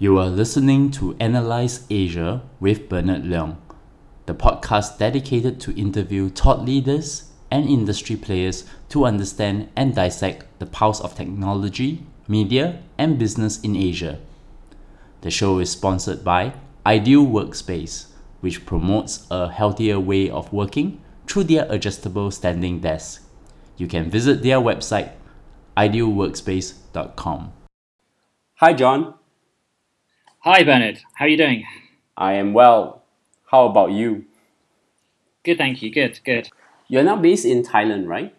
You are listening to Analyze Asia with Bernard Leong, the podcast dedicated to interview thought leaders and industry players to understand and dissect the pulse of technology, media, and business in Asia. The show is sponsored by Ideal Workspace, which promotes a healthier way of working through their adjustable standing desk. You can visit their website idealworkspace.com. Hi, Jon. Hi, Bernard. How are you doing? I am well. How about you? Good, thank you. Good, good. You're now based in Thailand, right?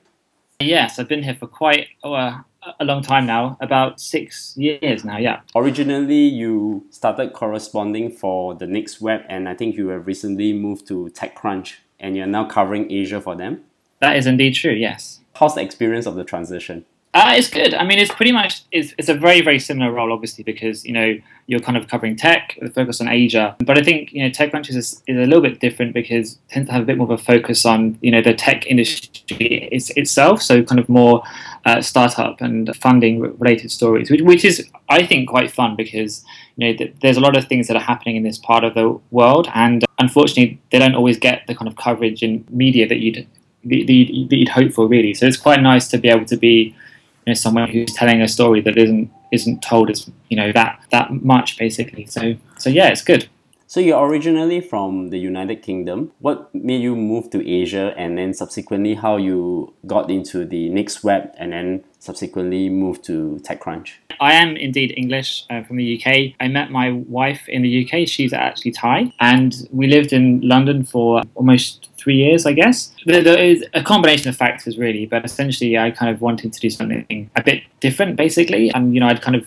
Yes, I've been here for quite oh, uh, a long time now, about six years now, yeah. Originally, you started corresponding for the Next Web, and I think you have recently moved to TechCrunch, and you're now covering Asia for them. That is indeed true, yes. How's the experience of the transition? Uh, it's good. I mean, it's pretty much it's, it's a very very similar role, obviously, because you know you're kind of covering tech, with a focus on Asia. But I think you know TechCrunch is, is a little bit different because it tends to have a bit more of a focus on you know the tech industry it's, itself, so kind of more uh, startup and funding related stories, which, which is I think quite fun because you know th- there's a lot of things that are happening in this part of the world, and unfortunately they don't always get the kind of coverage in media that you'd that you'd, hope for, really. So it's quite nice to be able to be know someone who's telling a story that isn't isn't told as you know that that much basically. So so yeah, it's good. So you're originally from the United Kingdom. What made you move to Asia, and then subsequently how you got into the Next Web, and then subsequently moved to TechCrunch? I am indeed English uh, from the UK. I met my wife in the UK. She's actually Thai, and we lived in London for almost three years, I guess. There is a combination of factors, really, but essentially, I kind of wanted to do something a bit different, basically. And you know, I'd kind of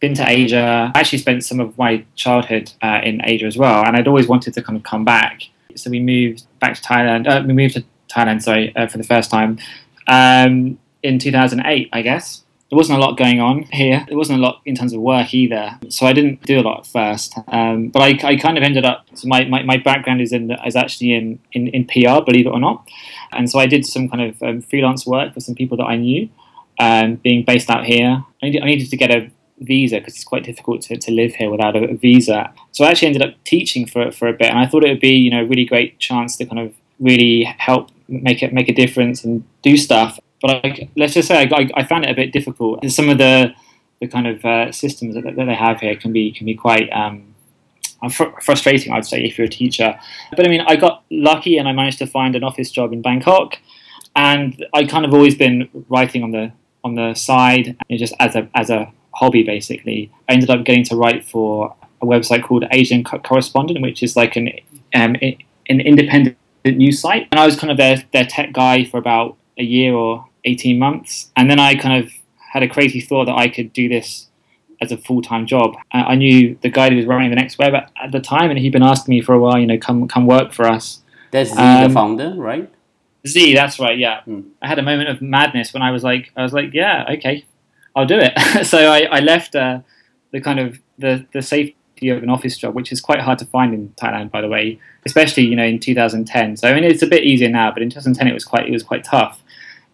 been to Asia. I actually spent some of my childhood uh, in Asia as well, and I'd always wanted to kind of come back. So we moved back to Thailand. Uh, we moved to Thailand, sorry, uh, for the first time um, in 2008, I guess. There wasn't a lot going on here. There wasn't a lot in terms of work either. So I didn't do a lot at first. Um, but I, I, kind of ended up, so my, my, my, background is, in, is actually in, in, in, PR, believe it or not. And so I did some kind of um, freelance work for some people that I knew, um, being based out here. I needed, I needed to get a visa because it's quite difficult to, to live here without a, visa. So I actually ended up teaching for for a bit, and I thought it would be you know a really great chance to kind of really help make it make a difference and do stuff. But I, let's just say I, I, found it a bit difficult. And some of the the kind of uh, systems that, that, they have here can be can be quite um, fr- frustrating, I'd say, if you're a teacher. But I mean, I got lucky and I managed to find an office job in Bangkok, and I kind of always been writing on the on the side, you know, just as a as a hobby basically. I ended up getting to write for a website called Asian Correspondent, which is like an um, an independent news site. And I was kind of their their tech guy for about a year or eighteen months, and then I kind of had a crazy thought that I could do this as a full time job. I knew the guy who was running the next web at, at, the time, and he'd been asking me for a while, you know, come come work for us. That's Zee, um, the founder, right? Zee, that's right. Yeah, hmm. I had a moment of madness when I was like, I was like, yeah, okay, I'll do it. so I, I left uh, the kind of the, the safety of an office job, which is quite hard to find in Thailand, by the way, especially you know in 2010. So I mean, it's a bit easier now, but in 2010 it was quite it was quite tough.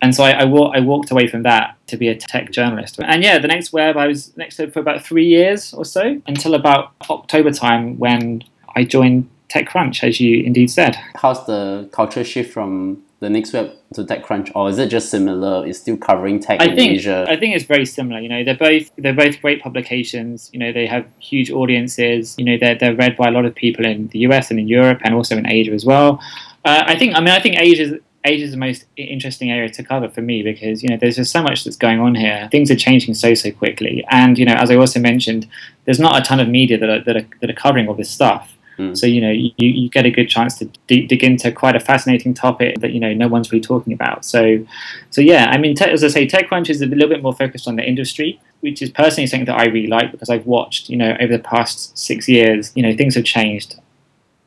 And so I, I, wa- I walked away from that to be a tech journalist. And yeah, the next web I was next to for about three years or so until about October time when I joined TechCrunch, as you indeed said. How's the culture shift from the next web to TechCrunch, or is it just similar? It's still covering tech I in think, Asia. I think it's very similar. You know, they're both they're both great publications. You know, they have huge audiences. You know, they're they're read by a lot of people in the US and in Europe and also in Asia as well. Uh, I think. I mean, I think Asia Asia is the most interesting area to cover for me because you know there's just so much that's going on here. Things are changing so so quickly, and you know as I also mentioned, there's not a ton of media that are, that are, that are covering all this stuff. Mm. So you know you, you get a good chance to d- dig into quite a fascinating topic that you know no one's really talking about. So so yeah, I mean as I say, TechCrunch is a little bit more focused on the industry, which is personally something that I really like because I've watched you know over the past six years, you know things have changed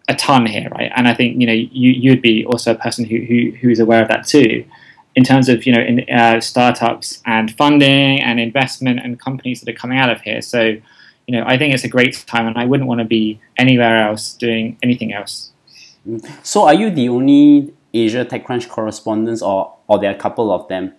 a ton here, right? And I think you know you you'd be also a person who who, who is aware of that too. In terms of you know in, uh, startups and funding and investment and companies that are coming out of here, so you know, I think it's a great time, and I wouldn't want to be anywhere else doing anything else. So, are you the only Asia TechCrunch correspondents, or or there are a couple of them?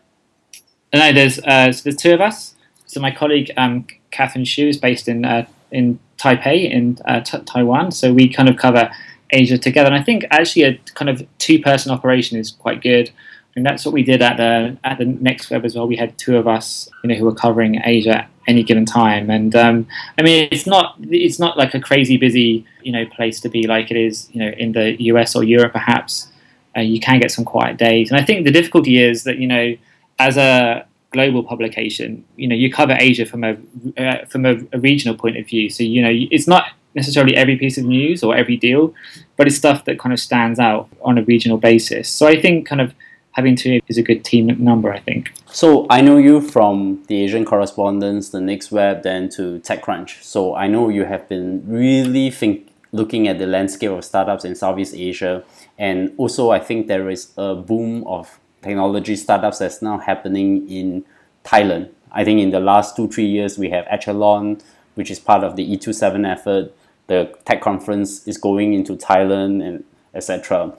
No, there's uh, so there's two of us. So my colleague um, Catherine Shu is based in uh, in Taipei in uh, t- Taiwan. So we kind of cover Asia together. And I think actually a kind of two person operation is quite good. And that's what we did at the at the next web as well. We had two of us, you know, who were covering Asia at any given time. And um, I mean, it's not it's not like a crazy busy, you know, place to be like it is, you know, in the US or Europe perhaps. Uh, you can get some quiet days. And I think the difficulty is that you know, as a global publication, you know, you cover Asia from a uh, from a, a regional point of view. So you know, it's not necessarily every piece of news or every deal, but it's stuff that kind of stands out on a regional basis. So I think kind of having two is a good team number, I think. So I know you from the Asian correspondence, the Next Web, then to TechCrunch. So I know you have been really think, looking at the landscape of startups in Southeast Asia. And also, I think there is a boom of technology startups that's now happening in Thailand. I think in the last two, three years, we have Echelon, which is part of the E27 effort the tech conference is going into Thailand and etc.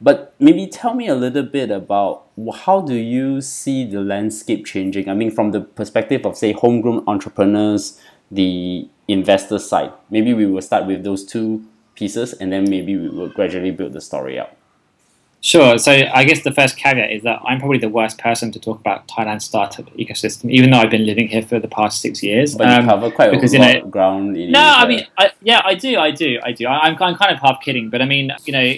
But maybe tell me a little bit about how do you see the landscape changing? I mean, from the perspective of say homegrown entrepreneurs, the investor side. Maybe we will start with those two pieces, and then maybe we will gradually build the story out. Sure. So I guess the first caveat is that I'm probably the worst person to talk about Thailand's startup ecosystem, even though I've been living here for the past six years. But um, you cover quite because, a lot you know, ground. no. I mean, I, yeah, I do, I do, I do. I, am I'm kind of half kidding, but I mean, you know,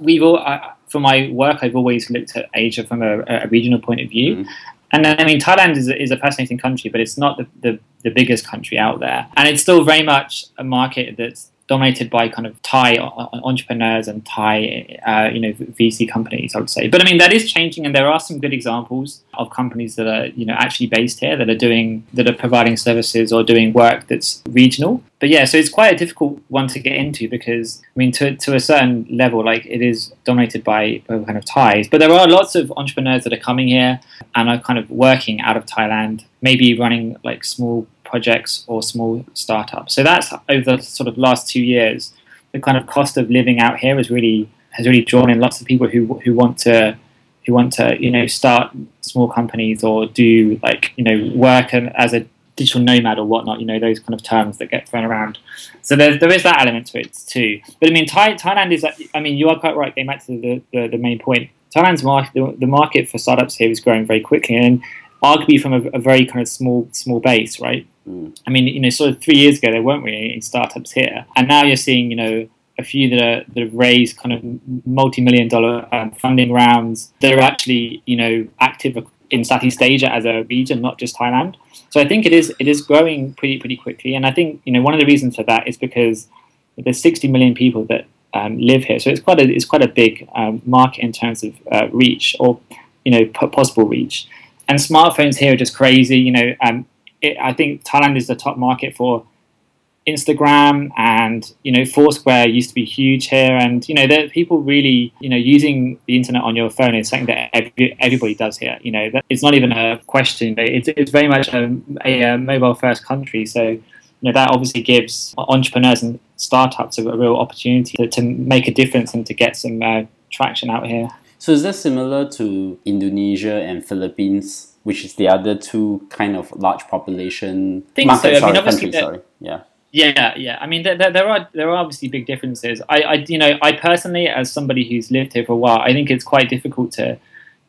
we've all I, for my work, I've always looked at Asia from a, a regional point of view. Mm. And I mean, Thailand is a, is a fascinating country, but it's not the, the, the biggest country out there. And it's still very much a market that's dominated by kind of Thai entrepreneurs and Thai, uh, you know, VC companies, I would say. But I mean, that is changing, and there are some good examples of companies that are, you know, actually based here that are doing that are providing services or doing work that's regional. But yeah, so it's quite a difficult one to get into because I mean, to to a certain level, like it is dominated by kind of Thais. But there are lots of entrepreneurs that are coming here and are kind of working out of Thailand, maybe running like small projects or small startups. So that's over the sort of last two years. The kind of cost of living out here has really has really drawn in lots of people who who want to who want to you know start small companies or do like you know work as a digital nomad or whatnot. You know those kind of terms that get thrown around. So there there is that element to it too. But I mean Thai, Thailand is I mean you are quite right. Getting back to the the, the main point. Thailand's market, the, the market for startups here is growing very quickly, and arguably from a, a very kind of small small base, right? Mm. I mean, you know, sort of three years ago there weren't really any startups here, and now you're seeing, you know, a few that are that have raised kind of multi-million dollar um, funding rounds that are actually, you know, active in Southeast Asia as a region, not just Thailand. So I think it is it is growing pretty pretty quickly, and I think you know one of the reasons for that is because there's 60 million people that um, live here, so it's quite a it's quite a big um, market in terms of uh, reach or you know possible reach and smartphones here are just crazy. You know, um, it, I think Thailand is the top market for Instagram and you know Foursquare used to be huge here, and you know that people really you know using the internet on your phone is something that every, everybody does here. You know, that, it's not even a question. It's, it's very much a, a, mobile first country, so you know that obviously gives entrepreneurs and startups a, a real opportunity to, to, make a difference and to get some uh, traction out here. So is that similar to Indonesia and Philippines, which is the other two kind of large population think so. sorry, I mean, countries, sorry. Yeah. Yeah, yeah. I mean, there, there, are there are obviously big differences. I, I, you know, I personally, as somebody who's lived here for a while, I think it's quite difficult to,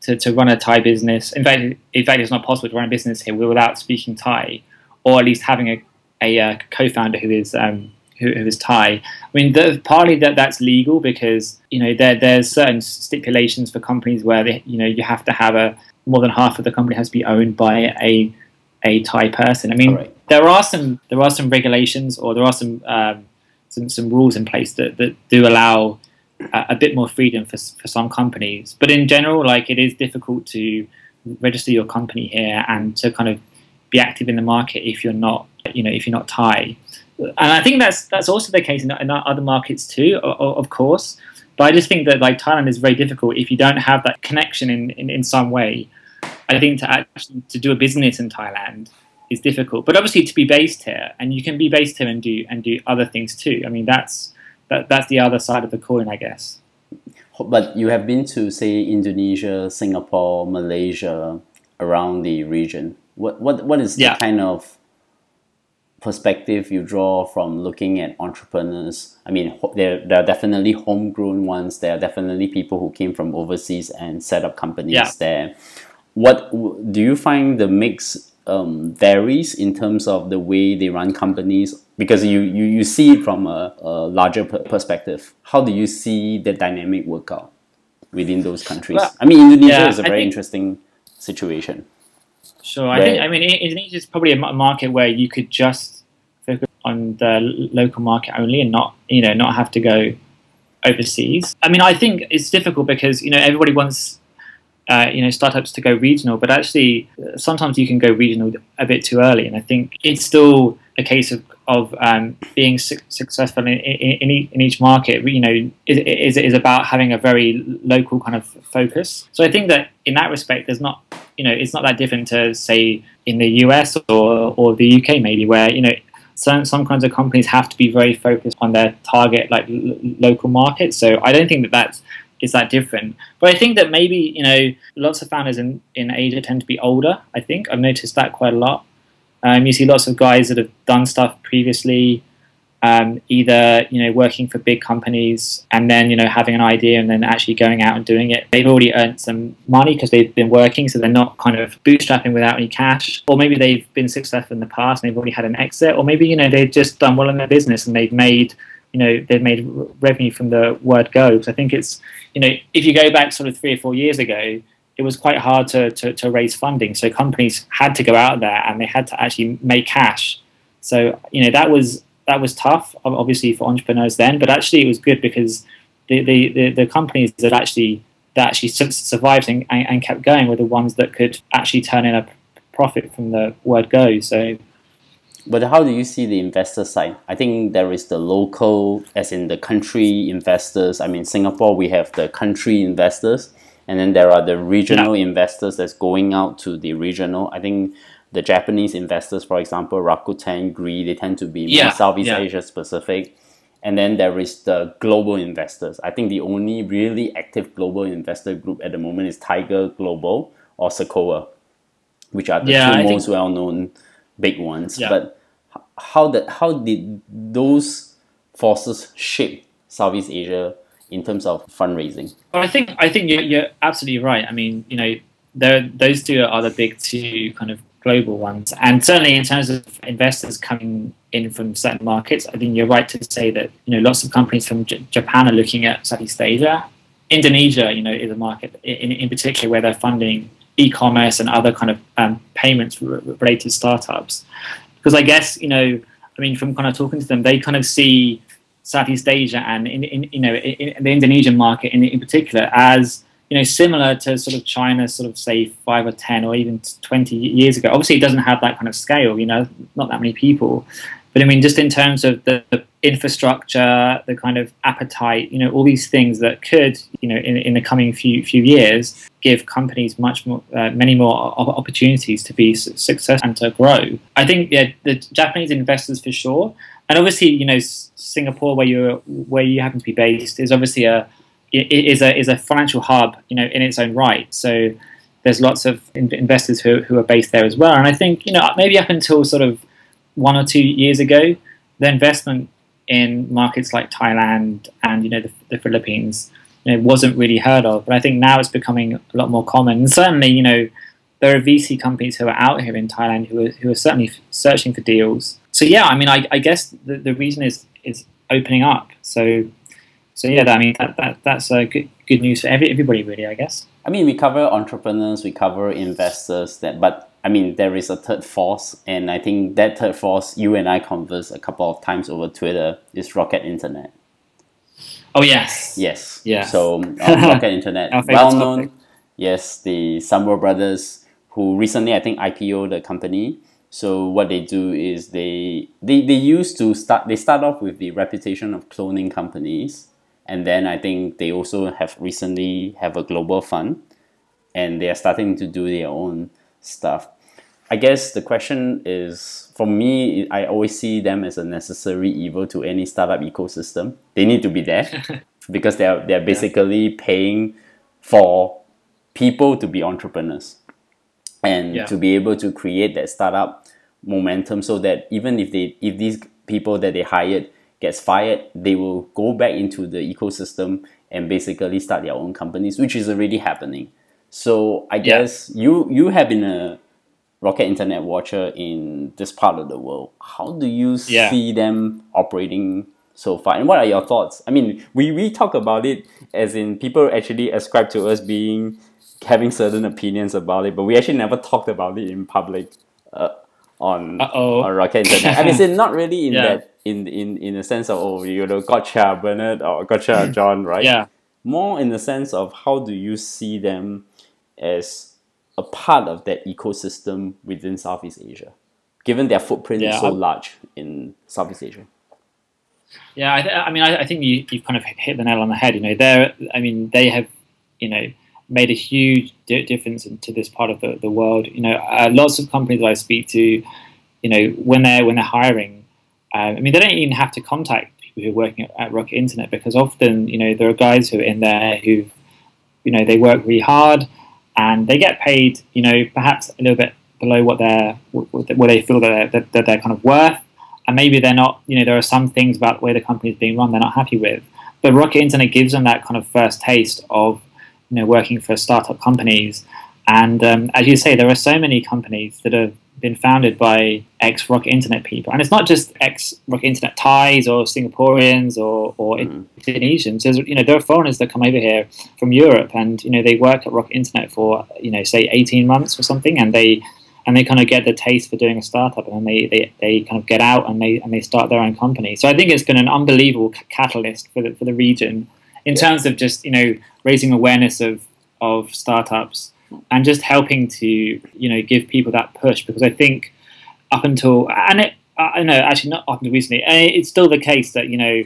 to, to run a Thai business. In fact, in fact, it's not possible to run a business here without speaking Thai, or at least having a, a, a uh, co-founder who is um, who, who is Thai. I mean, the, partly that that's legal because you know there there's certain stipulations for companies where they, you know you have to have a more than half of the company has to be owned by a a Thai person. I mean, right. there are some there are some regulations or there are some um, some, some rules in place that, that do allow a, a bit more freedom for for some companies. But in general, like it is difficult to register your company here and to kind of be active in the market if you're not you know if you're not Thai and I think that's that's also the case in, in other markets too, of, of, course. But I just think that like Thailand is very difficult if you don't have that connection in, in, in some way. I think to actually to do a business in Thailand is difficult. But obviously to be based here, and you can be based here and do and do other things too. I mean that's that, that's the other side of the coin, I guess. But you have been to say Indonesia, Singapore, Malaysia, around the region. What what what is the kind of perspective you draw from looking at entrepreneurs? I mean, there, there are definitely homegrown ones. There are definitely people who came from overseas and set up companies Yeah. there. What do you find the mix um, varies in terms of the way they run companies? Because you, you, you see it from a, a larger per- perspective. How do you see the dynamic work out within those countries? Well, I mean, Indonesia yeah, is a very interesting situation. Sure. I think. I mean, Indonesia is probably a market where you could just focus on the local market only, and not you know not have to go overseas. I mean, I think it's difficult because you know everybody wants. Uh, you know, startups to go regional, but actually, uh, sometimes you can go regional a bit too early, and I think it's still a case of of um, being su- successful in, in, in each market. You know, is, is is about having a very local kind of focus. So I think that in that respect, there's not you know, it's not that different to say in the US or, or the UK maybe, where you know some some kinds of companies have to be very focused on their target like l- local market. So I don't think that that's is that different. But I think that maybe you know lots of founders in in Asia tend to be older. I think I've noticed that quite a lot. Um, you see lots of guys that have done stuff previously. Um, either you know working for big companies and then you know having an idea and then actually going out and doing it. They've already earned some money because they've been working, so they're not kind of bootstrapping without any cash. Or maybe they've been successful in the past and they've already had an exit. Or maybe you know they've just done well in their business and they've made you know they've made revenue from the word go. Because I think it's you know if you go back sort of three or four years ago. It was quite hard to, to, to raise funding, so companies had to go out there and they had to actually make cash. So you know that was that was tough, obviously for entrepreneurs then, but actually it was good because the the, the, the companies that actually that actually survived and, and, and kept going were the ones that could actually turn in a profit from the word go. So But how do you see the investor side? I think there is the local, as in the country investors. I mean, Singapore, we have the country investors, and then there are the regional investors that's going out to the regional. I think the Japanese investors, for example, Rakuten, Gree, they tend to be more Yeah, Southeast yeah. Asia specific. And then there is the global investors. I think the only really active global investor group at the moment is Tiger Global or Sequoia, which are the Yeah, two I think- most well known big ones. But how that how did those forces shape Southeast Asia in terms of fundraising? Well, I think I think you're, you're absolutely right. I mean, you know, there those two are the big two kind of global ones, and certainly in terms of investors coming in from certain markets, I think you're right to say that you know lots of companies from J- Japan are looking at Southeast Asia. Indonesia, you know, is a market in, in particular where they're funding e-commerce and other kind of um, payments related startups. Because I guess you know, I mean, from kind of talking to them, they kind of see Southeast Asia and in, in you know in, in the Indonesian market in, in particular as you know similar to sort of China, sort of say five or ten or even twenty years ago. Obviously, it doesn't have that kind of scale. You know, not that many people. But I mean, just in terms of the, infrastructure, the kind of appetite, you know, all these things that could, you know, in, in the coming few few years, give companies much more, uh, many more opportunities to be su- successful and to grow. I think, yeah, the Japanese investors for sure, and obviously, you know, Singapore, where you where you happen to be based, is obviously a is a is a financial hub, you know, in its own right. So there's lots of in- investors who who are based there as well, and I think, you know, maybe up until sort of one or two years ago, the investment in markets like Thailand and you know the, the Philippines, you know, wasn't really heard of. But I think now it's becoming a lot more common. And certainly, you know, there are VC companies who are out here in Thailand who are who are certainly searching for deals. So yeah, I mean, I, I guess the, the reason is is opening up. So so yeah, I mean that, that that's uh, good good news for every, everybody really, I guess. I mean, we cover entrepreneurs, we cover investors, that, but I mean, there is a third force, and I think that third force, you and I conversed a couple of times over Twitter, is Rocket Internet. Oh yes, Yes. Yes. So um, Rocket Internet, well known. topic. Yes, the Samwer brothers, who recently I think IPO the company. So what they do is they they they used to start. They start off with the reputation of cloning companies, and then I think they also have recently have a global fund, and they are starting to do their own stuff. I guess the question is for me, I always see them as a necessary evil to any startup ecosystem. They need to be there because they are they are basically paying for people to be entrepreneurs and Yeah. to be able to create that startup momentum so that even if they if these people that they hired gets fired, they will go back into the ecosystem and basically start their own companies, which is already happening. So I guess yeah. you you have been a Rocket Internet watcher in this part of the world. How do you yeah. see them operating so far? And what are your thoughts? I mean, we, we talk about it as in people actually ascribe to us being having certain opinions about it, but we actually never talked about it in public uh, on Uh-oh. on Rocket Internet. I mean, it's not really in yeah. that in in in the sense of oh you know gotcha Bernard or gotcha Jon, right? Yeah. More in the sense of how do you see them as a part of that ecosystem within Southeast Asia, given their footprint yeah, is so I, large in Southeast Asia. Yeah, I, th- I mean, I, I, think you, you've kind of hit the nail on the head. You know, they're, I mean, they have, you know, made a huge di- difference to this part of the, the world. You know, uh, lots of companies that I speak to, you know, when they're when they're hiring, um, I mean, they don't even have to contact people who are working at, at Rocket Internet because often, you know, there are guys who are in there who, you know, they work really hard and they get paid, you know, perhaps a little bit below what they're what they feel that they're, that they're kind of worth, and maybe they're not. You know, there are some things about way the company is being run they're not happy with. But Rocket Internet gives them that kind of first taste of, you know, working for startup companies. And um, as you say, there are so many companies that have been founded by ex Rocket Internet people, and it's not just ex Rocket Internet Thais or Singaporeans or, or mm. Indonesians. There's, you know, there are foreigners that come over here from Europe, and you know they work at Rocket Internet for you know say 18 months or something, and they and they kind of get the taste for doing a startup, and then they, they, they kind of get out and they and they start their own company. So I think it's been an unbelievable catalyst for the for the region in terms of just you know raising awareness of of startups and just helping to you know give people that push because I think up until and it I know actually not up until recently it's still the case that you know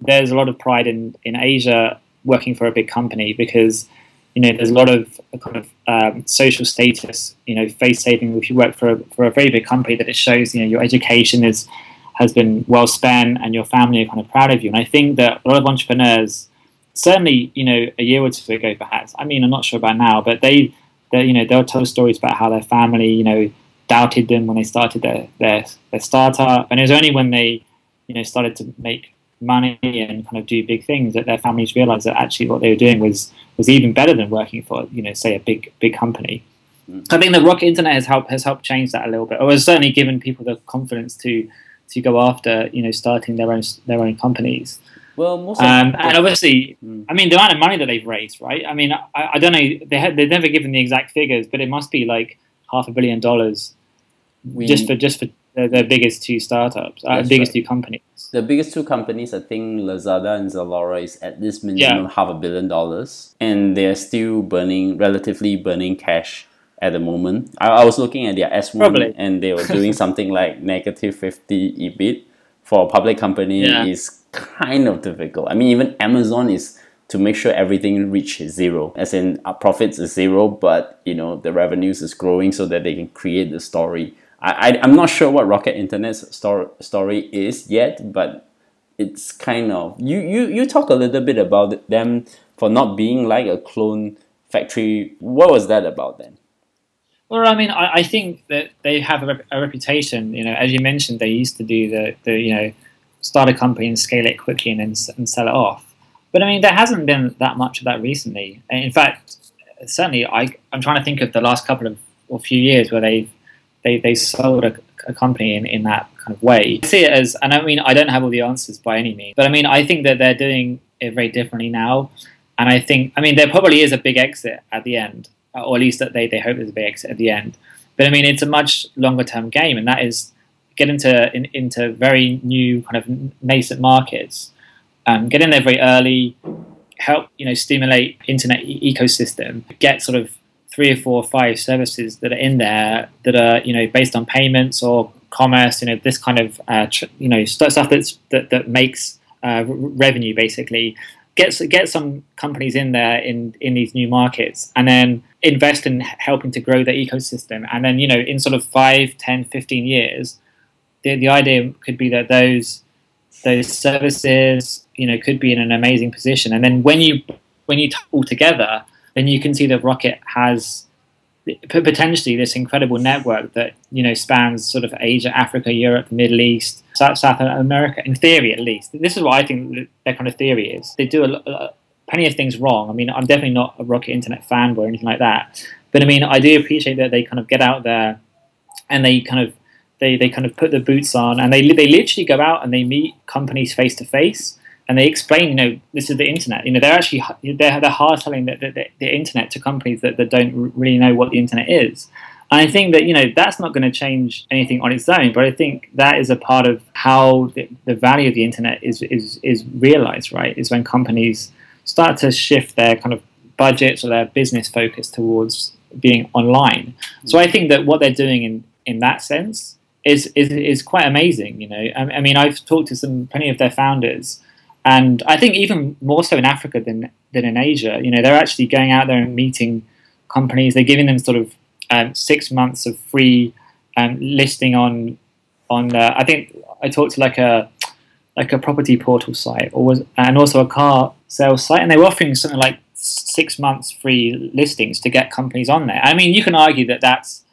there's a lot of pride in in Asia working for a big company because you know there's a lot of kind of um, social status you know face saving if you work for a, for a very big company that it shows you know your education is has been well spent and your family are kind of proud of you. And I think that a lot of entrepreneurs certainly, you know, a year or two ago, perhaps. I mean, I'm not sure about now, but they, they, you know, they'll tell stories about how their family, you know, doubted them when they started their their, their startup, and it was only when they, you know, started to make money and kind of do big things that their families realized that actually what they were doing was was even better than working for, you know, say a big big company. Mm. I think the Rocket Internet has helped has helped change that a little bit, or has certainly given people the confidence to to go after, you know, starting their own their own companies. Well, most um, and obviously, mm. I mean, the amount of money that they've raised, right? I mean, I, I don't know. They have, they've never given the exact figures, but it must be like half a billion dollars we, just for just for the, the biggest two startups, uh, biggest right. two companies. The biggest two companies, I think, Lazada and Zalora, is at this minimum yeah. half a billion dollars, and they're still burning, relatively burning cash at the moment. I, I was looking at their S one, and they were doing something like negative fifty EBIT for a public company yeah. is kind of difficult. I mean, even Amazon is to make sure everything reaches zero, as in our profits is zero, but you know the revenues is growing so that they can create the story. I, I I'm not sure what Rocket Internet's story story is yet, but it's kind of you you you talk a little bit about them for not being like a clone factory. What was that about then? Well, I mean, I, I think that they have a, a, reputation. You know, as you mentioned, they used to do the, the you know start a company and scale it quickly and then and sell it off. But I mean, there hasn't been that much of that recently. Uh, in fact, certainly, I I'm trying to think of the last couple of or few years where they they they sold a, a company in, in that kind of way. I see it as, and I mean, I don't have all the answers by any means, but I mean, I think that they're doing it very differently now. And I think, I mean, there probably is a big exit at the end, or at least that they, they hope there's a big exit at the end. But I mean, it's a much longer term game, and that is get into in, into very new kind of nascent markets, um, get in there very early, help you know stimulate internet e- ecosystem, get sort of three or four or five services that are in there that are you know based on payments or commerce, you know this kind of uh, tr- you know stuff that's that that makes uh, revenue basically. Get get some companies in there in in these new markets, and then invest in helping to grow the ecosystem. And then you know in sort of 5, 10, 15 years, the, the idea could be that those those services, you know, could be in an amazing position. And then when you when you all together, then you can see that Rocket has potentially this incredible network that you know spans sort of Asia, Africa, Europe, Middle East, South, South America. In theory, at least, this is what I think their kind of theory is. They do a, a, plenty of things wrong. I mean, I'm definitely not a Rocket Internet fanboy or anything like that, but I mean, I do appreciate that they kind of get out there and they kind of they, they kind of put the boots on and they they literally go out and they meet companies face to face and they explain, you know, this is the internet. You know, they're actually they're, they're hard selling the, the, the, internet to companies that, that don't really know what the internet is. And I think that you know that's not going to change anything on its own, but I think that is a part of how the, the value of the internet is is is realized. Right, is when companies start to shift their kind of budgets or their business focus towards being online. So I think that what they're doing in in that sense is is, is quite amazing. You know, I, I mean, I've talked to some plenty of their founders and I think even more so in Africa than than in Asia. You know, they're actually going out there and meeting companies. They're giving them sort of um, six months of free um, listing on on. Uh, I think I talked to like a like a property portal site, or was and also a car sales site, and they were offering something like six months free listings to get companies on there. I mean, you can argue that that's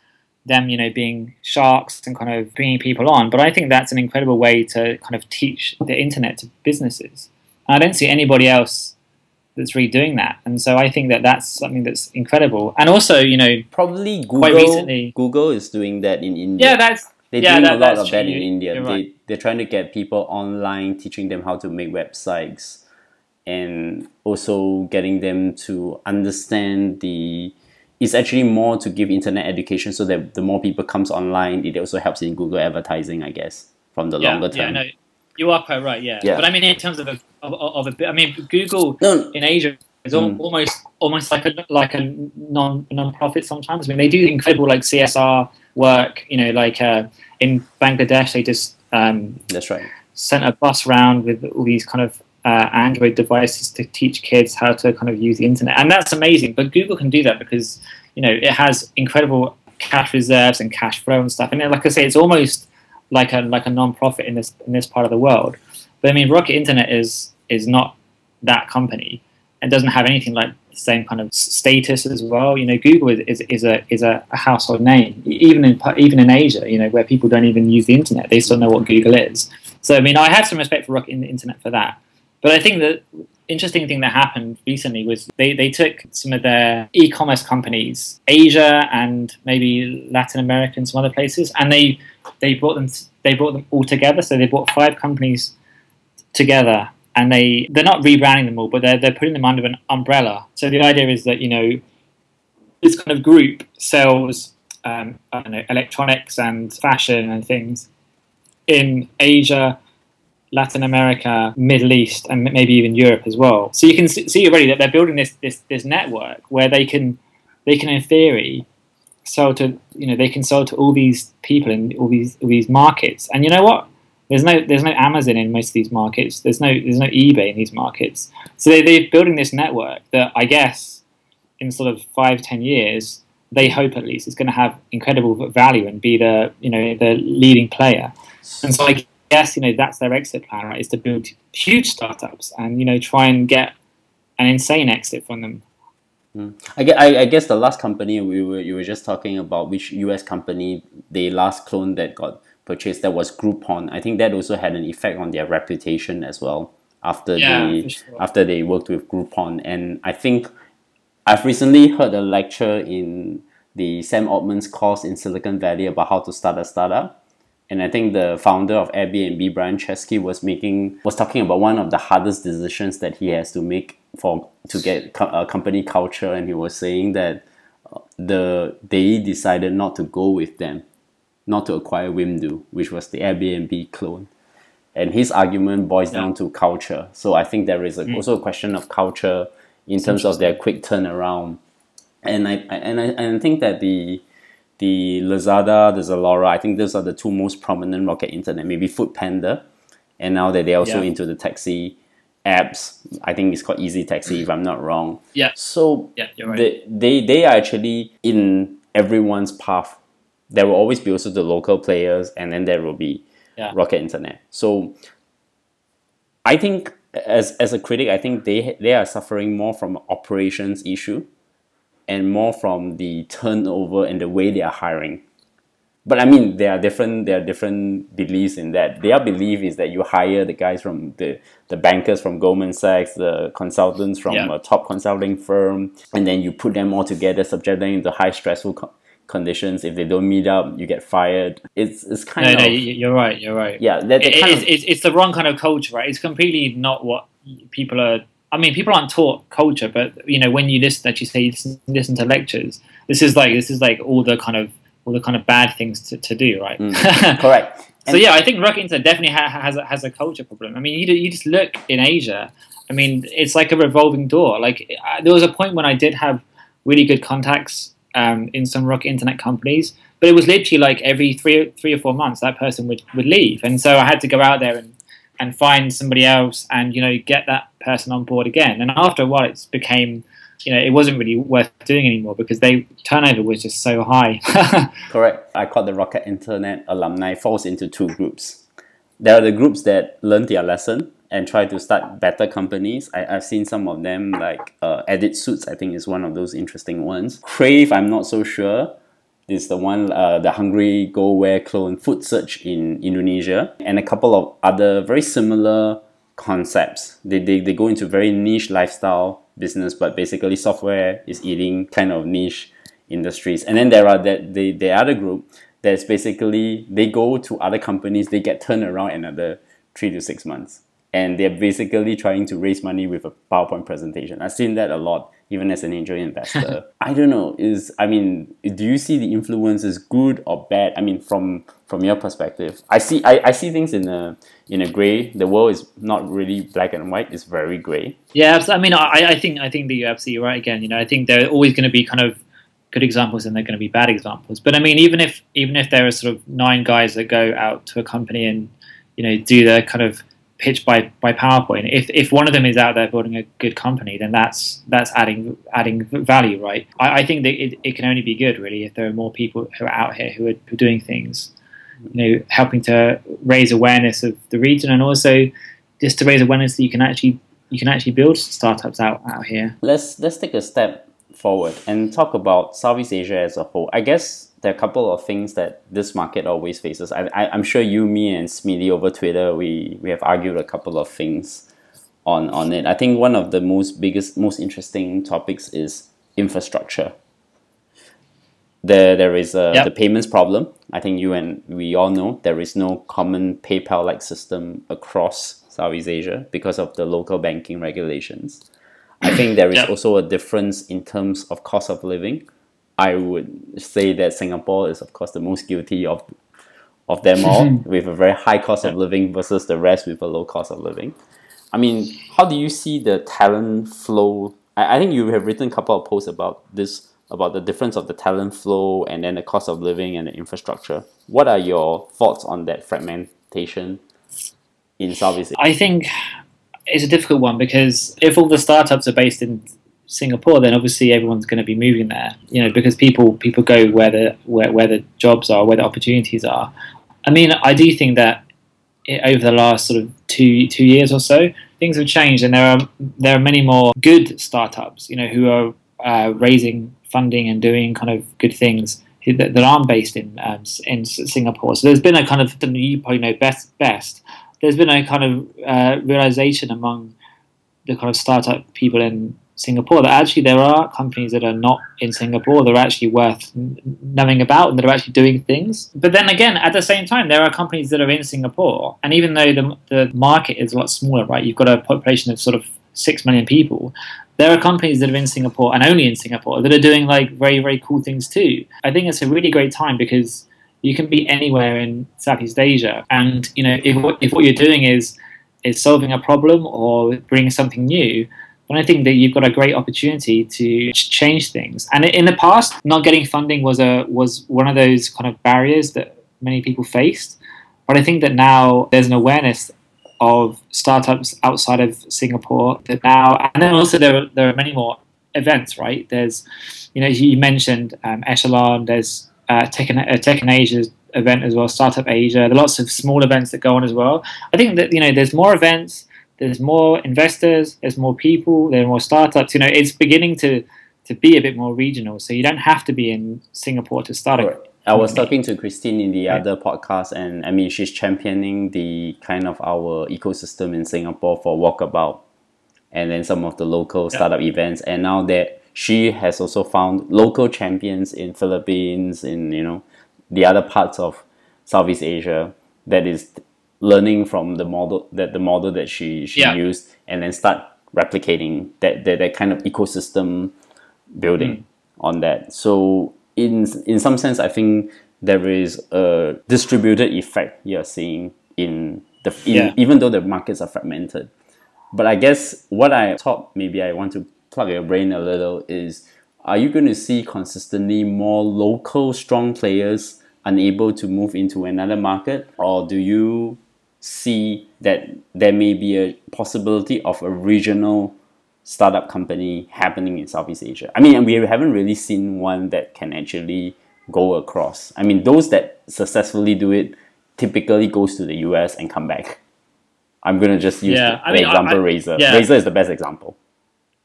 them, you know, being sharks and kind of bringing people on. But I think that's an incredible way to kind of teach the internet to businesses. And I don't see anybody else that's really doing that. And so I think that that's something that's incredible. And also, you know, probably Google. Recently, Google is doing that in India. Yeah, that's they're yeah, doing that, a lot of that in India. They they're trying to get people online, teaching them how to make websites, and also getting them to understand the it's actually more to give internet education so that the more people comes online, it also helps in Google advertising, I guess, from the yeah, longer term. Yeah, no, you are quite right. Yeah. yeah. but I mean, in terms of a, of, of a, I mean, Google no. in Asia is mm. almost almost like a like a non non-profit sometimes. I mean, they do incredible like CSR work. You know, like uh, in Bangladesh, they just um, that's right sent a bus around with all these kind of uh, Android devices to teach kids how to kind of use the internet, and that's amazing. But Google can do that because you know it has incredible cash reserves and cash flow and stuff. And like I say, it's almost like a like a non-profit in this in this part of the world. But I mean, Rocket Internet is is not that company and doesn't have anything like the same kind of status as well. You know, Google is, is, is a is a, household name even in even in Asia. You know, where people don't even use the internet, they still know what Google is. So I mean, I have some respect for Rocket Internet for that. But I think the interesting thing that happened recently was they, they took some of their e-commerce companies, Asia and maybe Latin America and some other places, and they they brought them they brought them all together. So they brought five companies together, and they they're not rebranding them all, but they're they're putting them under an umbrella. So the idea is that you know this kind of group sells um, know electronics and fashion and things in Asia Latin America, Middle East, and maybe even Europe as well. So you can see already that they're building this this, this network where they can they can in theory sell to you know they can sell to all these people in all these all these markets. And you know what? There's no there's no Amazon in most of these markets. There's no there's no eBay in these markets. So they, they're building this network that I guess in sort of five ten years they hope at least is going to have incredible value and be the you know the leading player. And so I guess you know that's their exit plan, right? Is to build huge startups and you know try and get an insane exit from them. Mm. I, I, guess the last company we were you were just talking about, which U.S. company the last clone that got purchased, that was Groupon. I think that also had an effect on their reputation as well after yeah, they sure. after they worked with Groupon. And I think I've recently heard a lecture in the Sam Altman's course in Silicon Valley about how to start a startup and I think the founder of Airbnb, Brian Chesky, was making was talking about one of the hardest decisions that he has to make for to get a company culture, and he was saying that uh, the they decided not to go with them, not to acquire Wimdu, which was the Airbnb clone. And his argument boils yeah. down to culture. So I think there is a, mm. also a question of culture in terms of their quick turnaround. And I and I, and I think that the the Lazada, the Zalora. I think those are the two most prominent Rocket Internet. Maybe Food Panda, and now that they're also yeah. into the taxi apps. I think it's called Easy Taxi, if I'm not wrong. Yeah. So yeah, you're right. They, they they are actually in everyone's path. There will always be also the local players, and then there will be yeah. Rocket Internet. So I think as as a critic, I think they they are suffering more from operations issue and more from the turnover and the way they are hiring. But I mean, there are different there are different beliefs in that. Their belief is that you hire the guys from the the bankers from Goldman Sachs, the consultants from Yeah. a top consulting firm, and then you put them all together, subject them into high stressful co- conditions. If they don't meet up, you get fired. It's it's kind No, of no, you- you're right. You're right. yeah. That, that It- it's, of it's, it's the wrong kind of culture, right? It's completely not what people are. I mean, people aren't taught culture, but you know, when you listen, that you say you listen, listen to lectures, this is like this is like all the kind of all the kind of bad things to, to do, right? correct. so yeah, I think Rocket Internet definitely ha- has a, has a culture problem. I mean, you you just look in Asia. I mean, it's like a revolving door. Like uh, there was a point when I did have really good contacts um, in some Rocket Internet companies, but it was literally like every three three or four months that person would, would leave, and so I had to go out there and and find somebody else and you know get that person on board again. And after a while, it became you know it wasn't really worth doing anymore because they turnover was just so high. Correct. I call the Rocket Internet alumni falls into two groups. There are the groups that learn their lesson and try to start better companies. I, I've seen some of them, like uh, Edit Suits, I think is one of those interesting ones. Crave, I'm not so sure. Is the one, uh, the Hungry Go Where clone Food Search in Indonesia, and a couple of other very similar concepts. They, they, they go into very niche lifestyle business, but basically software is eating kind of niche industries. And then there are that the, the other group that's basically they go to other companies, they get turned around another three to six months. And they're basically trying to raise money with a PowerPoint presentation. I've seen that a lot, even as an angel investor. I don't know, is I mean, do you see the influence as good or bad? I mean, from from your perspective. I see I, I see things in a in a grey. The world is not really black and white, it's very grey. Yeah, I mean, I, I think I think that you're absolutely right. Again, you know, I think there are always going to be kind of good examples and they're going to be bad examples. But I mean, even if even if there are sort of nine guys that go out to a company and you know do their kind of pitch by by PowerPoint, if if one of them is out there building a good company, then that's that's adding adding value, right? I, I think that it, it can only be good really if there are more people who are out here who are, who are doing things, you know, helping to raise awareness of the region and also just to raise awareness that you can actually you can actually build startups out out here. let's let's take a step forward and talk about Southeast Asia as a whole. I guess there are a couple of things that this market always faces. I, I, I'm sure you, me, and Smitty over Twitter, we, we have argued a couple of things on, on it. I think one of the most biggest, most interesting topics is infrastructure. There, there is a, Yep. the payments problem. I think you and we all know there is no common PayPal-like system across Southeast Asia because of the local banking regulations. I think there is Yep. also a difference in terms of cost of living. I would say that Singapore is, of course, the most guilty of of them all, with a very high cost of living versus the rest with a low cost of living. I mean, how do you see the talent flow? I, I think you have written a couple of posts about this, about the difference of the talent flow and then the cost of living and the infrastructure. What are your thoughts on that fragmentation in Southeast Asia? I think it's a difficult one because if all the startups are based in Singapore, then obviously everyone's going to be moving there. You know, because people people go where the where, where the jobs are, where the opportunities are. I mean, I do think that i over the last sort of two two years or so, things have changed, and there are there are many more good startups. You know, who are uh, raising funding and doing kind of good things that, that aren't based in um, in Singapore. So there's been a kind of you probably know best best. There's been a kind of uh, realization among the kind of startup people in Singapore that actually there are companies that are not in Singapore that are actually worth knowing about and that are actually doing things. But then again, at the same time, there are companies that are in Singapore, and even though the, the market is a lot smaller, right? You've got a population of sort of six million people. There are companies that are in Singapore and only in Singapore that are doing like very very cool things too. I think it's a really great time because you can be anywhere in Southeast Asia, and you know if what, if what you're doing is is solving a problem or bringing something new, I think that you've got a great opportunity to change things. And in the past, not getting funding was a was one of those kind of barriers that many people faced. But I think that now there's an awareness of startups outside of Singapore that now, and then also there there are many more events, right? There's, you know, you mentioned um, Echelon. There's uh, Tech in, uh, Tech Asia event as well, Startup Asia. There are lots of small events that go on as well. I think that you know there's more events, there's more investors, there's more people, there are more startups. You know, it's beginning to to be a bit more regional. So you don't have to be in Singapore to start Right. it. I was talking to Christine in the other podcast, and I mean, she's championing the kind of our ecosystem in Singapore for Walkabout and then some of the local startup events. And now that she has also found local champions in Philippines, in you know, the other parts of Southeast Asia that is learning from the model that the model that she, she Yeah. used and then start replicating that, that, that kind of ecosystem building Mm. on that. So in in some sense, I think there is a distributed effect you're seeing in the in, Yeah. even though the markets are fragmented. But I guess what I thought maybe I want to plug your brain a little is are you going to see consistently more local strong players unable to move into another market or do you see that there may be a possibility of a regional startup company happening in Southeast Asia. I mean, we haven't really seen one that can actually go across. I mean, those that successfully do it typically goes to the US and come back. I'm gonna just use Yeah, the, I mean, example I- Razer. yeah. Razer is the best example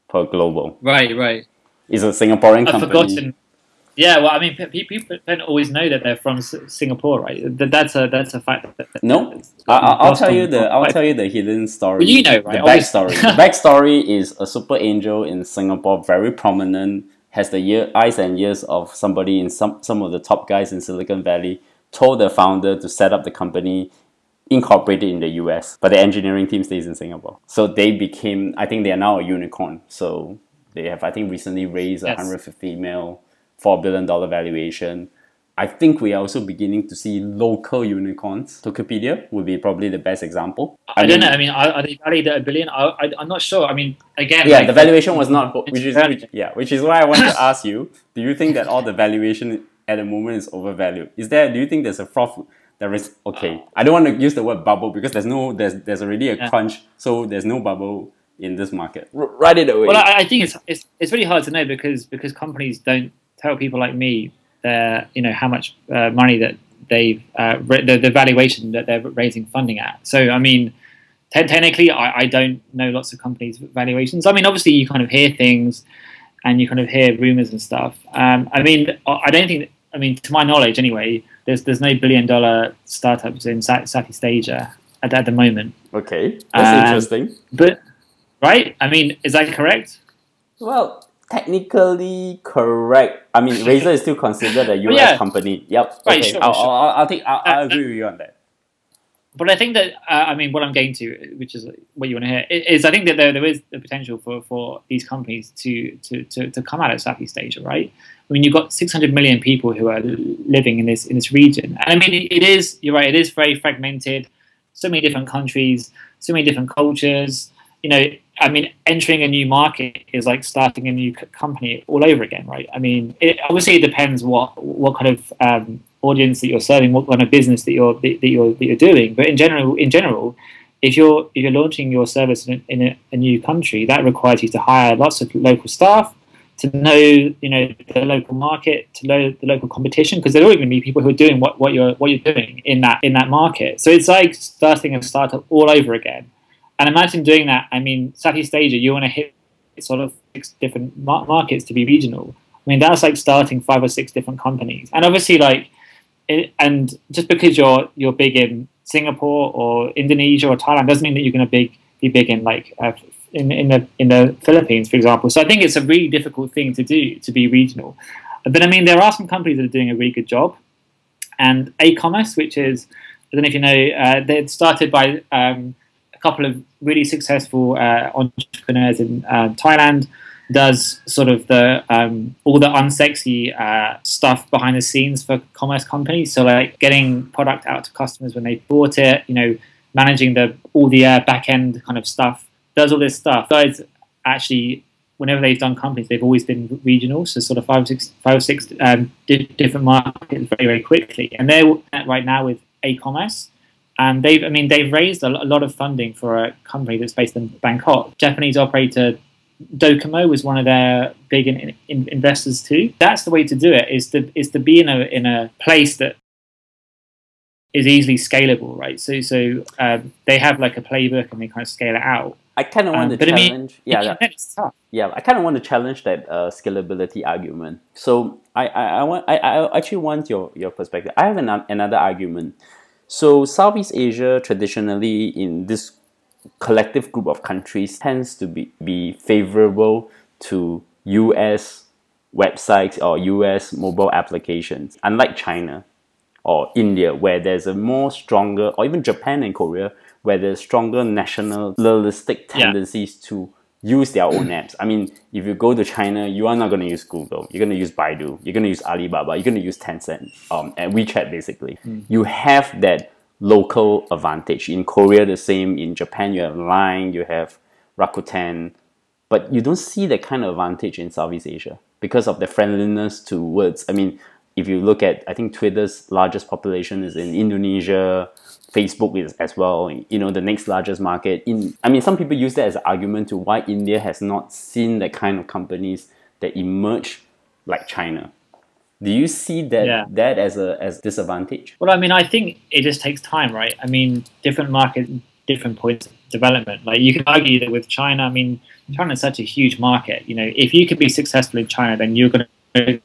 for global. Right, right. It's a Singaporean I've company. forgotten. Yeah, well, I mean, pe- pe- people don't always know that they're from Singapore, right? That- That's a that's a fact. No, I, I- I'll tell you the I'll tell you the hidden story. Well, you know, right? The backstory. the backstory is a super angel in Singapore, very prominent, has the year, eyes and ears of somebody in some some of the top guys in Silicon Valley. Told the founder to set up the company, incorporated in the US, but the engineering team stays in Singapore. So they became. I think they are now a unicorn. So they have I think recently raised Yes. 150 mil, four billion dollar valuation. I think we are also beginning to see local unicorns. Tokopedia would be probably the best example. I, don't mean, know. I mean, are, are they valued at a billion? I, I, I'm not sure. I mean, again, Yeah, like, the valuation was not, which is which, yeah, which is why I want to ask you: Do you think that all the valuation at the moment is overvalued? Is there? Do you think there's a froth? There is okay. I don't want to use the word bubble because there's no there's there's already a Yeah. crunch, so there's no bubble in this market. R- write it away. Well, I, I think it's, it's it's really hard to know because because companies don't tell people like me their you know how much uh, money that they've uh, ra- the, the valuation that they're raising funding at. So I mean, te- technically, I, I don't know lots of companies' valuations. I mean, obviously, you kind of hear things and you kind of hear rumors and stuff. Um, I mean, I I don't think. I mean, to my knowledge, anyway, there's there's no billion dollar startups in Sa- Southeast Asia at, at the moment. okay, that's Um, interesting. But right? I mean, is that correct? Well, technically correct. I mean, Razer is still considered a US yeah. company. Yep. Right, okay, sure, I'll, sure. I'll, I'll take. I'll, I'll Uh, agree with you on that. But I think that uh, I mean what I'm getting to, which is what you want to hear, is I think that there, there is the potential for, for these companies to, to, to, to come out of Southeast Asia, right? I mean, you've got 600 million people who are living in this in this region, and I mean, it, it is you're right, it is very fragmented. So many different countries, so many different cultures. You know, I mean, entering a new market is like starting a new company all over again, right? I mean, it, obviously it depends what what kind of um, audience that you're serving, what kind of business that you're that you're that you're doing. But in general, in general, if you're if you're launching your service in, a, in a, a new country, that requires you to hire lots of local staff to know you know the local market, to know the local competition, because there are going to be people who are doing what, what you're what you're doing in that in that market. So it's like starting a startup all over again. And imagine doing that. I mean, Southeast Asia, you want to hit sort of six different mar- markets to be regional. I mean, that's like starting five or six different companies. And obviously, like, it, and just because you're you're big in Singapore or Indonesia or Thailand doesn't mean that you're going to big be big in like uh, in in the in the Philippines, for example. So I think it's a really difficult thing to do to be regional. But I mean, there are some companies that are doing a really good job. And aCommerce, which is I don't know if you know, uh, they're started by um, a couple of really successful uh, entrepreneurs in um, Thailand. Does sort of the um, all the unsexy uh, stuff behind the scenes for commerce companies. So like getting product out to customers when they bought it. You know, managing the all the uh, back end kind of stuff. Does all this stuff. Guys actually whenever they've done companies, they've always been regional, so sort of five or six, five or six um, di- different markets very, very quickly. And they're right now with aCommerce, and they've, I mean, they've raised a, lot of funding for a company that's based in Bangkok. Japanese operator Docomo was one of their big in, in, investors too. That's the way to do it. Is to is to be in a in a place that is easily scalable, right? So so um, they have like a playbook and they kind of scale it out. I kind of want Um, to but I mean, challenge. yeah, yeah. it's tough. yeah, I kind of want to challenge that uh, scalability argument. So I, I, I want I, I actually want your, your perspective. I have an, another argument. So Southeast Asia traditionally in this collective group of countries tends to be, be favorable to US websites or US mobile applications, unlike China or India, where there's a more stronger, or even Japan and Korea, where there's stronger nationalistic Yeah. tendencies to use their own apps. I mean, if you go to China, you are not going to use Google. You're going to use Baidu. You're going to use Alibaba. You're going to use Tencent um, and WeChat, basically. You have that local advantage. In Korea, the same. In Japan, you have Line, you have Rakuten. But you don't see that kind of advantage in Southeast Asia because of the friendliness towards. I mean, if you look at, I think Twitter's largest population is in Indonesia. Facebook is as well, you know, the next largest market. In, I mean, some people use that as an argument to why India has not seen the kind of companies that emerge like China. Do you see that Yeah. that as a as disadvantage? Well, I mean, I think it just takes time, right? I mean, different markets, different points of development. Like you can argue that with China, I mean, China is such a huge market. You know, if you could be successful in China, then you're going to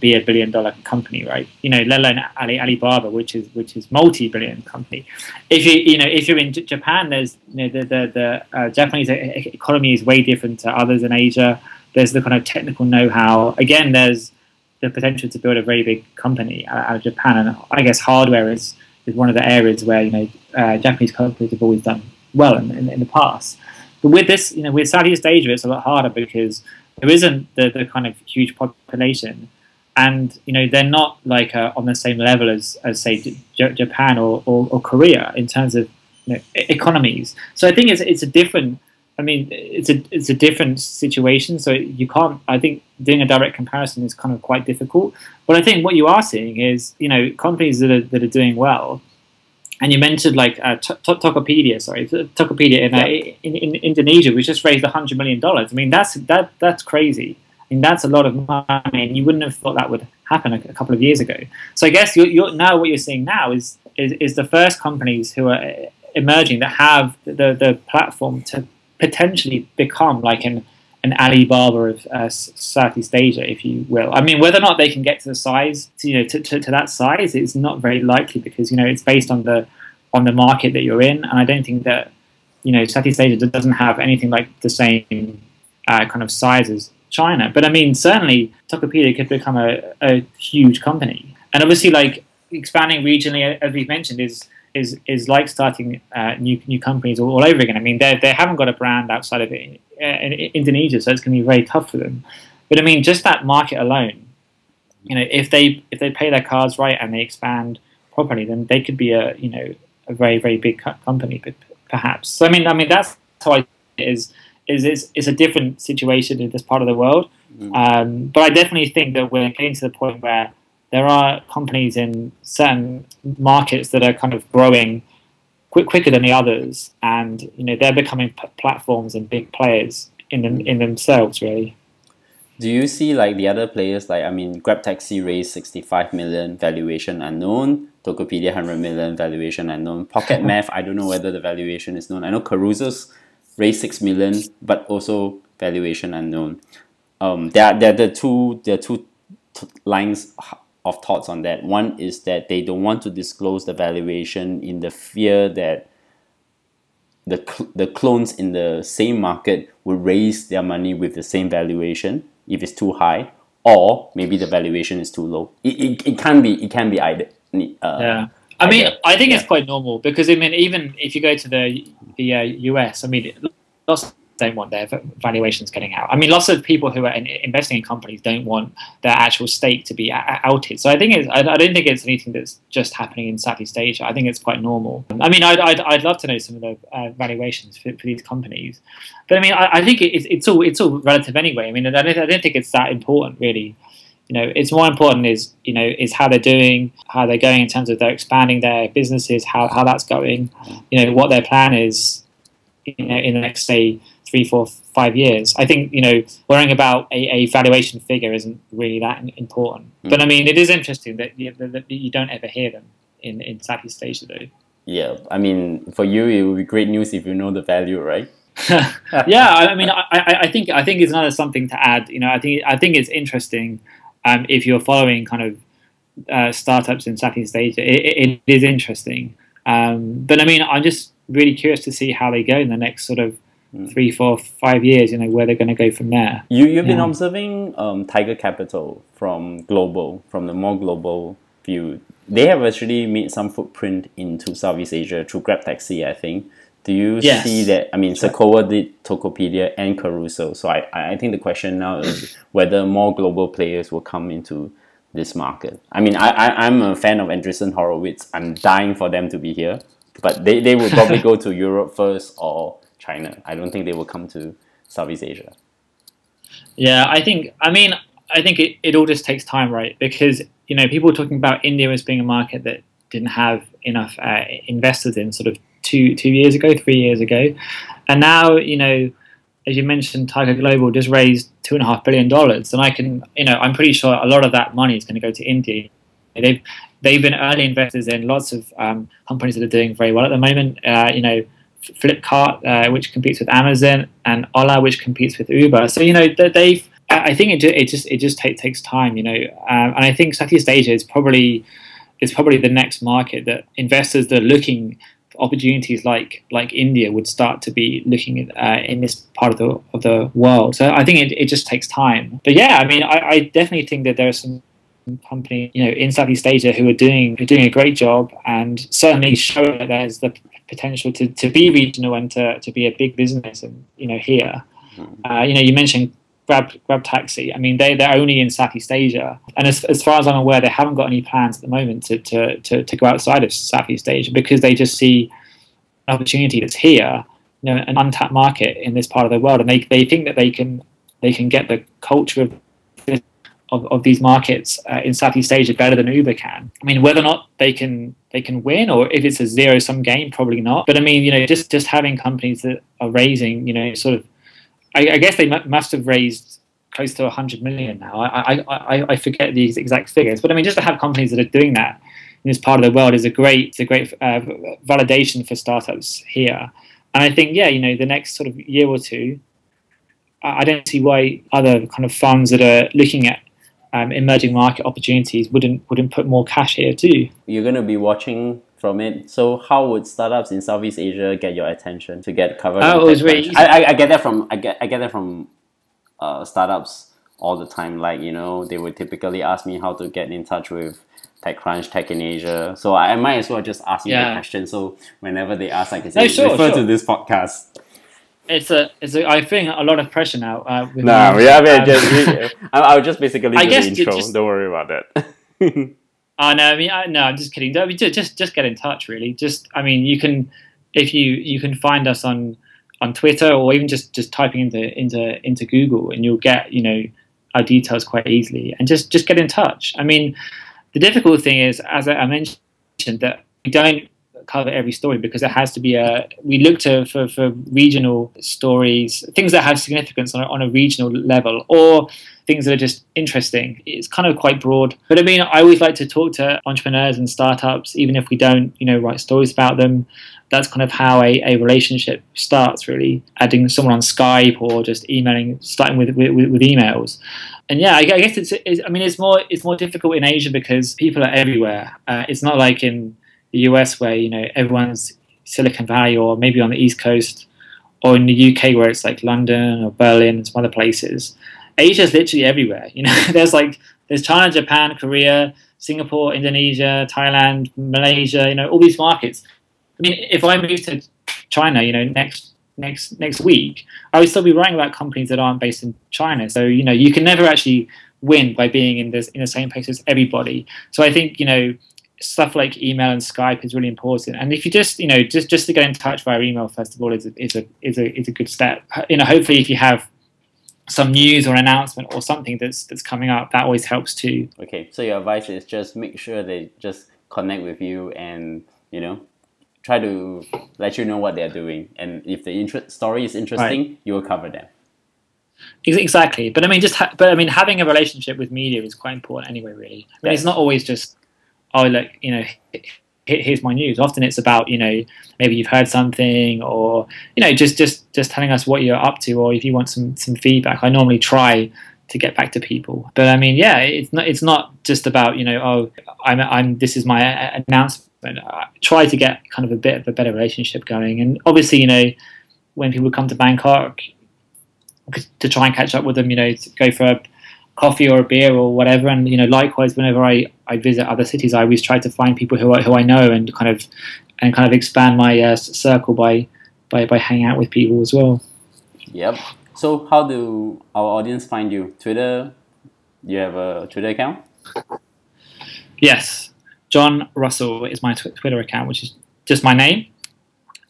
be a billion dollar company, right? You know, let alone Ali, Alibaba, which is which is multi billion company. If you you know if you're in J- Japan, there's you know the the, the uh, Japanese economy is way different to others in Asia. There's the kind of technical know how. Again, there's the potential to build a very big company out out of Japan, and I guess hardware is, is one of the areas where you know uh, Japanese companies have always done well in, in, in the past. But with this, you know, with Southeast Asia, it's a lot harder because there isn't the, the kind of huge population, and you know they're not like uh, on the same level as, as say J- Japan or, or, or Korea in terms of you know, e- economies. So I think it's it's a different. I mean, it's a it's a different situation. So you can't. I think doing a direct comparison is kind of quite difficult. But I think what you are seeing is you know companies that are that are doing well. And you mentioned like uh, T- T- Tokopedia, sorry, Tokopedia in, uh, in, in Indonesia, which just raised hundred million dollars. I mean, that's that that's crazy. Mean, that's a lot of money, and you wouldn't have thought that would happen a, a couple of years ago. So I guess you're, you're, now what you're seeing now is, is is the first companies who are emerging that have the the platform to potentially become like an an Alibaba of uh, Southeast Asia, if you will. I mean, whether or not they can get to the size, to, you know, to, to, to that size, it's not very likely because you know it's based on the on the market that you're in, and I don't think that you know Southeast Asia doesn't have anything like the same uh, kind of size as China. But I mean, certainly Tokopedia could become a, a huge company, and obviously, like expanding regionally, as we've mentioned, is is is like starting uh, new new companies all, all over again. I mean, they they haven't got a brand outside of it, uh, in Indonesia, so it's going to be very tough for them. But I mean, just that market alone, you know, if they if they pay their cards right and they expand properly, then they could be a you know a very very big company, perhaps. So I mean, I mean that's how I is is is is a different situation in this part of the world. Um, but I definitely think that we're getting to the point where there are companies in certain markets that are kind of growing quick, quicker than the others, and you know they're becoming p- platforms and big players in them, in themselves. Really, Do you see like the other players like I mean Grab Taxi raised 65 million valuation unknown, Tokopedia 100 million valuation unknown, Pocket Math I don't know whether the valuation is known. I know Carousell's raised 6 million but also valuation unknown. Um there are, there are the two there are two t- lines of thoughts on that. One is that they don't want to disclose the valuation in the fear that the, cl- the clones in the same market will raise their money with the same valuation if it's too high or maybe the valuation is too low it, it, it can be it can be either uh, yeah. I mean, either. I think it's quite normal because I mean, even if you go to the the uh, US, I mean, lots don't want their valuations getting out. I mean, lots of people who are in, investing in companies don't want their actual stake to be a- outed. So I think it's, I, I don't think it's anything that's just happening in Southeast Asia. I think it's quite normal. I mean, I'd, I'd, I'd love to know some of the uh, valuations for, for these companies, but I mean, I, I think it, it's, it's all it's all relative anyway. I mean, I don't, I don't think it's that important really. You know, it's more important is you know is how they're doing, how they're going in terms of they're expanding their businesses, how how that's going. You know, what their plan is. You know, in the next say three, four, five years. I think you know worrying about a, a valuation figure isn't really that important. Mm. But I mean, it is interesting that you, that, you don't ever hear them in in Southeast Asia, though. yeah i mean for you it would be great news if you know the value right yeah, I mean, I, I, I, think I think it's another something to add. You know, I think I think it's interesting um, if you're following kind of uh, startups in Southeast Asia. It, it is interesting, um, but I mean, I'm just really curious to see how they go in the next sort of mm. three, four, five years. You know, where they're going to go from there. You you've been observing um, Tiger Capital from global, from the more global view. They have actually made some footprint into Southeast Asia through Grab Taxi, I think. Do you yes. see that? I mean, Sequoia did Tokopedia and Carousell. So I, I think the question now is whether more global players will come into this market. I mean, I, I, I'm a fan of Andreessen Horowitz. I'm dying for them to be here. But they, they will probably go to Europe first or China. I don't think they will come to Southeast Asia. Yeah, I think, I mean, I think it, it all just takes time, right? Because, you know, people were talking about India as being a market that didn't have enough uh, investors in sort of two two years ago, three years ago, and now you know, as you mentioned, Tiger Global just raised two and a half billion dollars, and I can you know I'm pretty sure a lot of that money is going to go to India. They've they've been early investors in lots of um, companies that are doing very well at the moment. Uh, you know. Flipkart, uh, which competes with Amazon, and Ola, which competes with Uber. So you know they've. I think it, it just it just take, takes time, you know, um, and I think Southeast Asia is probably is probably the next market that investors that are looking opportunities like like India would start to be looking at uh, in this part of the of the world. So I think it, it just takes time. But yeah, I mean, I, I definitely think that there are some companies you know in Southeast Asia who are doing who are doing a great job and certainly show that there's the potential to, to be regional and to, to be a big business and you know here. Mm-hmm. Uh, you know, you mentioned Grab Grab Taxi. I mean, they they're only in Southeast Asia, and as, as far as I'm aware, they haven't got any plans at the moment to to, to, to go outside of Southeast Asia because they just see an opportunity that's here, you know, an untapped market in this part of the world, and they, they think that they can they can get the culture of of, of these markets uh, in Southeast Asia better than Uber can. I mean, whether or not they can they can win, or if it's a zero sum game, probably not. But I mean, you know, just just having companies that are raising, you know, sort of I, I guess they m- must have raised close to 100 million now. I, I, I, forget the exact figures, but I mean, just to have companies that are doing that in this part of the world is a great, it's a great uh, validation for startups here. And I think, yeah, you know, the next sort of year or two, I don't see why other kind of funds that are looking at um, emerging market opportunities wouldn't wouldn't put more cash here too. You're going to be watching from it. So how would startups in Southeast Asia get your attention to get covered? Oh, it was really I, I, I, get that from I get I get that from uh, startups all the time. Like you know, they would typically ask me how to get in touch with TechCrunch, Tech in Asia. So I, I might as well just ask you yeah. the question. So whenever they ask, I can say no, sure, refer sure. to this podcast. It's a, it's a, I think a lot of pressure now. Uh, no, we have it. Just, I, will just basically I do guess the intro. Just, Don't worry about that. Oh no, I mean, I, no, I'm just kidding. I mean, just just get in touch, really. Just, I mean, you can if you you can find us on on Twitter or even just just typing into into into Google, and you'll get you know our details quite easily. And just just get in touch. I mean, the difficult thing is, as I mentioned, that we don't cover every story because it has to be a we look to for, for regional stories things that have significance on a, on a regional level or things that are just interesting. It's kind of quite broad. But i mean i always like to talk to entrepreneurs and startups even if we don't you know write stories about them. That's kind of how a, a relationship starts really. Adding someone on skype or just emailing starting with with, with emails. And yeah, I, I guess it's, it's, I mean, it's more it's more difficult in Asia because people are everywhere. Uh, it's not like in the US where you know everyone's Silicon Valley or maybe on the East Coast or in the UK where it's like London or Berlin and some other places. Asia's literally everywhere. You know, there's like there's China, Japan, Korea, Singapore, Indonesia, Thailand, Malaysia. You know, all these markets. I mean, if I move to China, you know, next next next week, I would still be writing about companies that aren't based in China. So you know, you can never actually win by being in this in the same place as everybody. So I think you know stuff like email and Skype is really important. And if you just, you know, just just to get in touch via email, first of all, is a, is a is a is a good step. You know, hopefully, if you have some news or announcement or something that's that's coming up, that always helps too. Okay, so your advice is just make sure they just connect with you and you know try to let you know what they're doing, and if the inter- story is interesting, right. you will cover them. Exactly, but I mean, just ha- but I mean, having a relationship with media is quite important anyway. Really, I mean, it's not always just oh, look, you know, here's my news. Often it's about you know maybe you've heard something or you know just just just telling us what you're up to or if you want some some feedback. I normally try to get back to people, but I mean yeah, it's not it's not just about you know oh I'm I'm this is my announcement. I try to get kind of a bit of a better relationship going, and obviously you know when people come to Bangkok to try and catch up with them, you know, go for a coffee or a beer or whatever. And you know, likewise, whenever I, I visit other cities, I always try to find people who I, who I know and kind of and kind of expand my uh, circle by, by by hanging out with people as well. Yep. So how do our audience find you? Twitter? You have a Twitter account? Yes, Jon Russell is my Twitter account, which is just my name.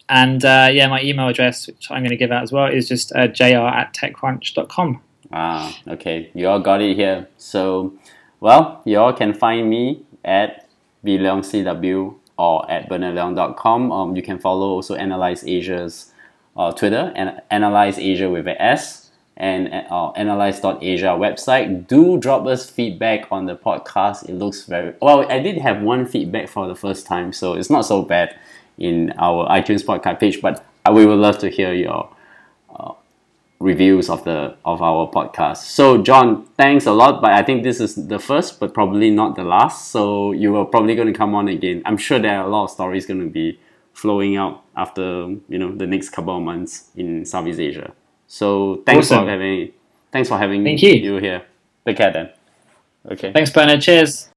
And uh, yeah, my email address, which I'm going to give out as well, is just uh, jr at techcrunch.com. Ah, okay. You all got it here. So, well, you all can find me at bleongcw or at bernardleong.com. Um, you can follow also Analyze Asia's uh, Twitter and Analyze Asia with an S and uh, analyze.asia website. Do drop us feedback on the podcast. It looks very well. I did have one feedback for the first time, so it's not so bad in our iTunes podcast page, but we would love to hear your reviews of the of our podcast. So Jon, thanks a lot, but I think this is the first, but probably not the last. So you are probably going to come on again. I'm sure there are a lot of stories going to be flowing out after you know the next couple of months in Southeast Asia. So thanks awesome. for having thanks for having Thank you. you here. Take care then. Okay. Thanks, Bernard. Cheers.